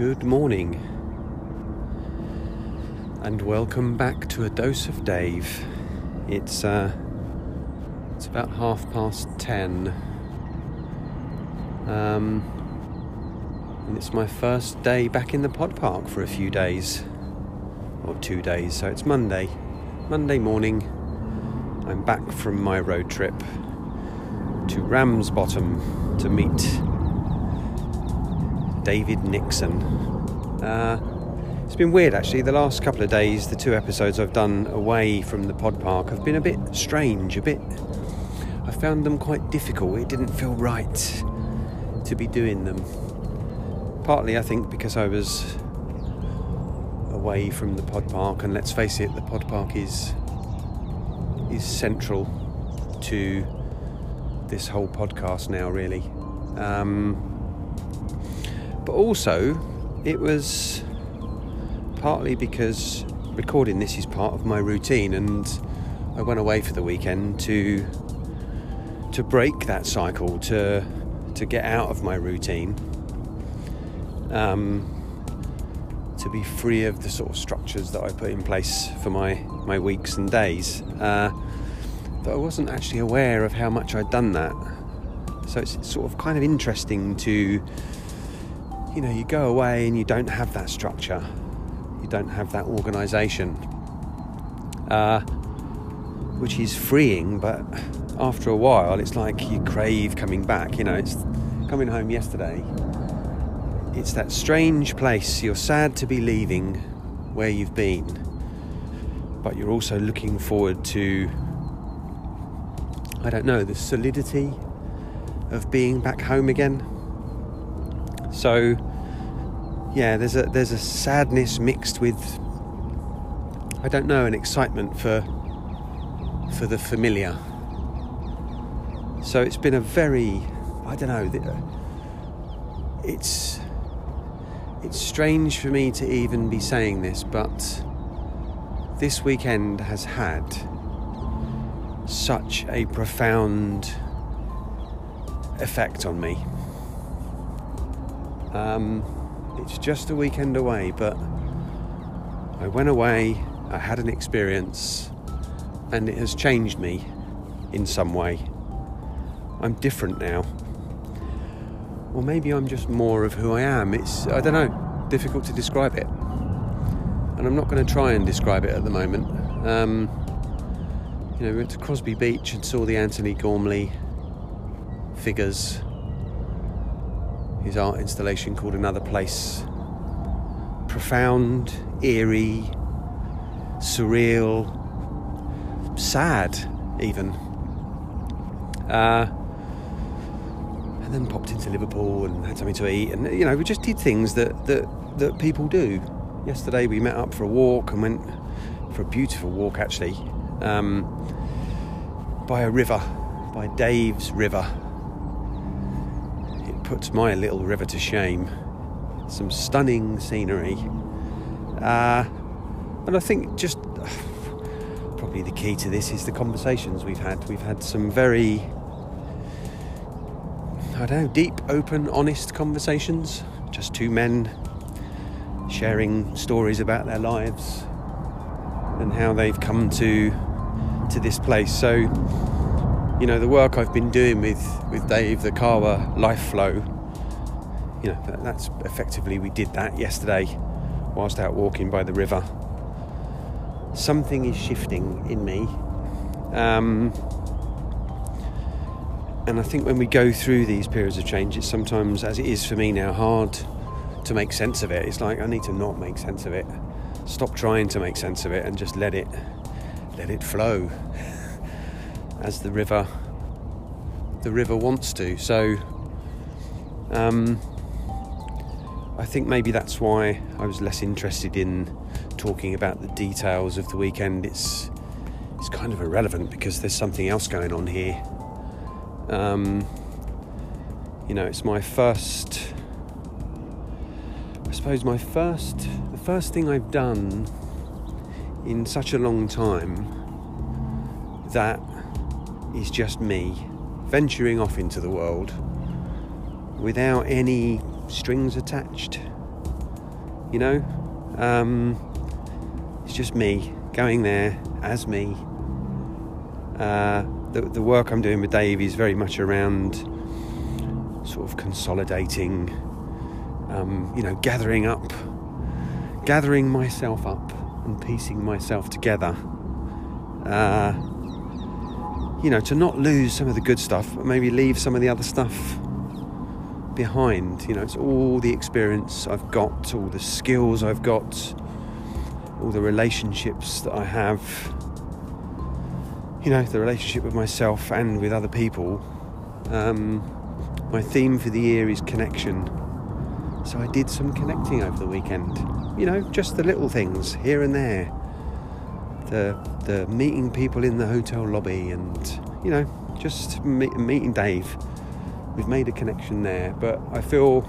Good morning, and welcome back to a dose of Dave. It's uh, it's about half past ten, um, and it's my first day back in the pod park for a few days, or two days. So it's Monday, Monday morning. I'm back from my road trip to Ramsbottom to meet David Nixon. Uh, it's been weird actually. The last couple of days, the two episodes I've done away from the pod park have been a bit strange, a bit. I found them quite difficult. It didn't feel right to be doing them. Partly, I think, because I was away from the pod park, and let's face it, the pod park is is central to this whole podcast now, really. Um, but also, it was partly because recording this is part of my routine, and I went away for the weekend to to break that cycle, to to get out of my routine, um, to be free of the sort of structures that I put in place for my my weeks and days. Uh, but I wasn't actually aware of how much I'd done that. So it's sort of kind of interesting to you know, you go away and you don't have that structure, you don't have that organisation, uh, which is freeing, but after a while, it's like you crave coming back. You know, it's coming home yesterday. It's that strange place. You're sad to be leaving where you've been, but you're also looking forward to, I don't know, the solidity of being back home again. So, yeah, there's a there's a sadness mixed with I don't know an excitement for for the familiar. So it's been a very I don't know. Uh, it's it's strange for me to even be saying this, but this weekend has had such a profound effect on me. Um, it's just a weekend away, but I went away, I had an experience, and it has changed me in some way. I'm different now. Or maybe I'm just more of who I am. It's, I don't know, difficult to describe it. And I'm not going to try and describe it at the moment. Um, you know, we went to Crosby Beach and saw the Antony Gormley figures his art installation called Another Place. Profound, eerie, surreal, sad, even. Uh, and then popped into Liverpool and had something to eat, and you know, we just did things that that that people do. Yesterday we met up for a walk and went for a beautiful walk actually um, by a river, by Dave's River puts my little river to shame. Some stunning scenery. Uh, and I think just probably the key to this is the conversations we've had. We've had some very, I don't know, deep, open, honest conversations. Just two men sharing stories about their lives and how they've come to to this place. So you know the work I've been doing with with Dave the Kawa Life Flow you know that's effectively we did that yesterday whilst out walking by the river. Something is shifting in me. Um, and I think when we go through these periods of change it's sometimes as it is for me now hard to make sense of it. It's like I need to not make sense of it. Stop trying to make sense of it and just let it let it flow as the river the river wants to. So um, I think maybe that's why I was less interested in talking about the details of the weekend. It's it's kind of irrelevant because there's something else going on here. Um, you know, it's my first. I suppose my first, the first thing I've done in such a long time that is just me venturing off into the world without any strings attached, You know, um, it's just me going there as me. Uh, the, the work I'm doing with Dave is very much around sort of consolidating, um, you know, gathering up, gathering myself up and piecing myself together. Uh, you know, to not lose some of the good stuff, but maybe leave some of the other stuff behind. You know, it's all the experience I've got, all the skills I've got, all the relationships that I have. You know, the relationship with myself and with other people. Um, my theme for the year is connection. So I did some connecting over the weekend. You know, just the little things here and there. The the meeting people in the hotel lobby and you know just meet, meeting Dave. We've made a connection there, but I feel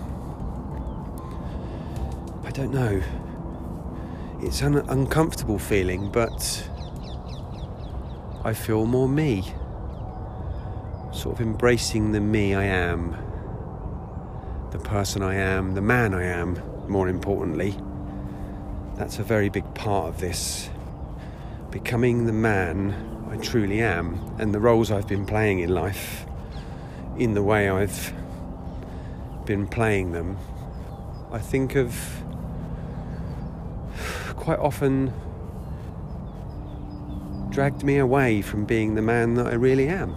I don't know. It's an uncomfortable feeling, but I feel more me sort of embracing the me I am, the person I am, the man I am, more importantly. That's a very big part of this. Becoming the man I truly am, and the roles I've been playing in life, in the way I've been playing them, I think of quite often dragged me away from being the man that I really am.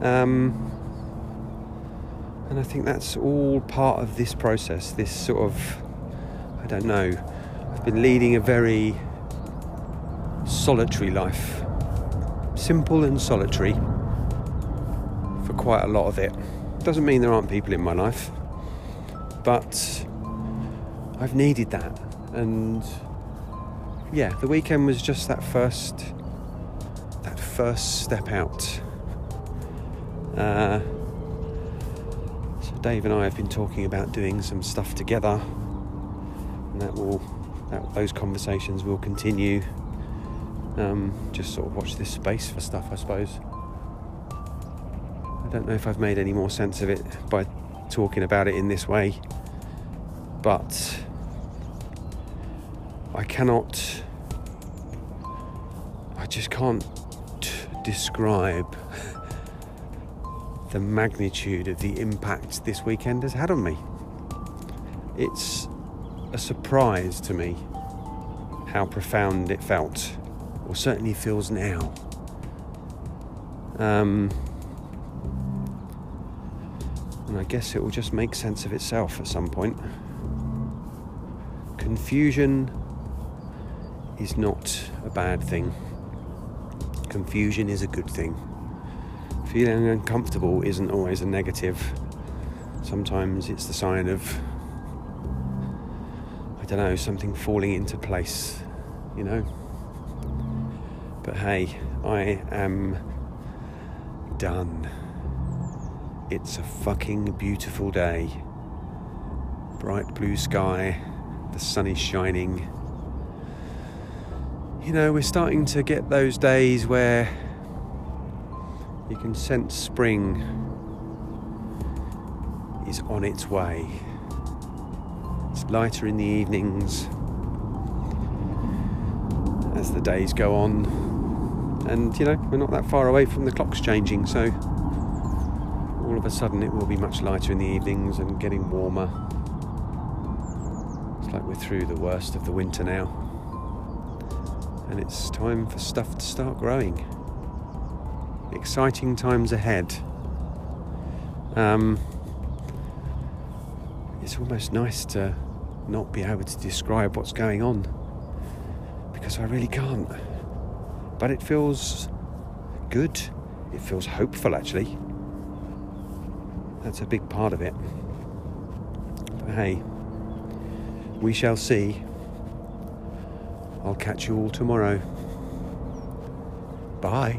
Um, and I think that's all part of this process, this sort of, I don't know, I've been leading a very solitary life, simple and solitary for quite a lot of it. Doesn't mean there aren't people in my life, but I've needed that. And yeah, the weekend was just that first, that first step out uh, so Dave and I have been talking about doing some stuff together, and that will that, those conversations will continue. Um, just sort of watch this space for stuff, I suppose. I don't know if I've made any more sense of it by talking about it in this way, but I cannot. I just can't describe the magnitude of the impact this weekend has had on me. It's a surprise to me how profound it felt, or certainly feels now. Um, and I guess it will just make sense of itself at some point. Confusion is not a bad thing, confusion is a good thing feeling uncomfortable isn't always a negative. Sometimes it's the sign of, I don't know, something falling into place, you know? But hey, I am done. It's a fucking beautiful day. Bright blue sky, the sun is shining. You know, we're starting to get those days where you can sense spring is on its way. It's lighter in the evenings as the days go on, and you know, we're not that far away from the clocks changing, so all of a sudden it will be much lighter in the evenings and getting warmer. It's like we're through the worst of the winter now, and it's time for stuff to start growing exciting times ahead. Um, it's almost nice to not be able to describe what's going on because I really can't. But it feels good. It feels hopeful, actually. That's a big part of it. But hey, we shall see. I'll catch you all tomorrow. Bye.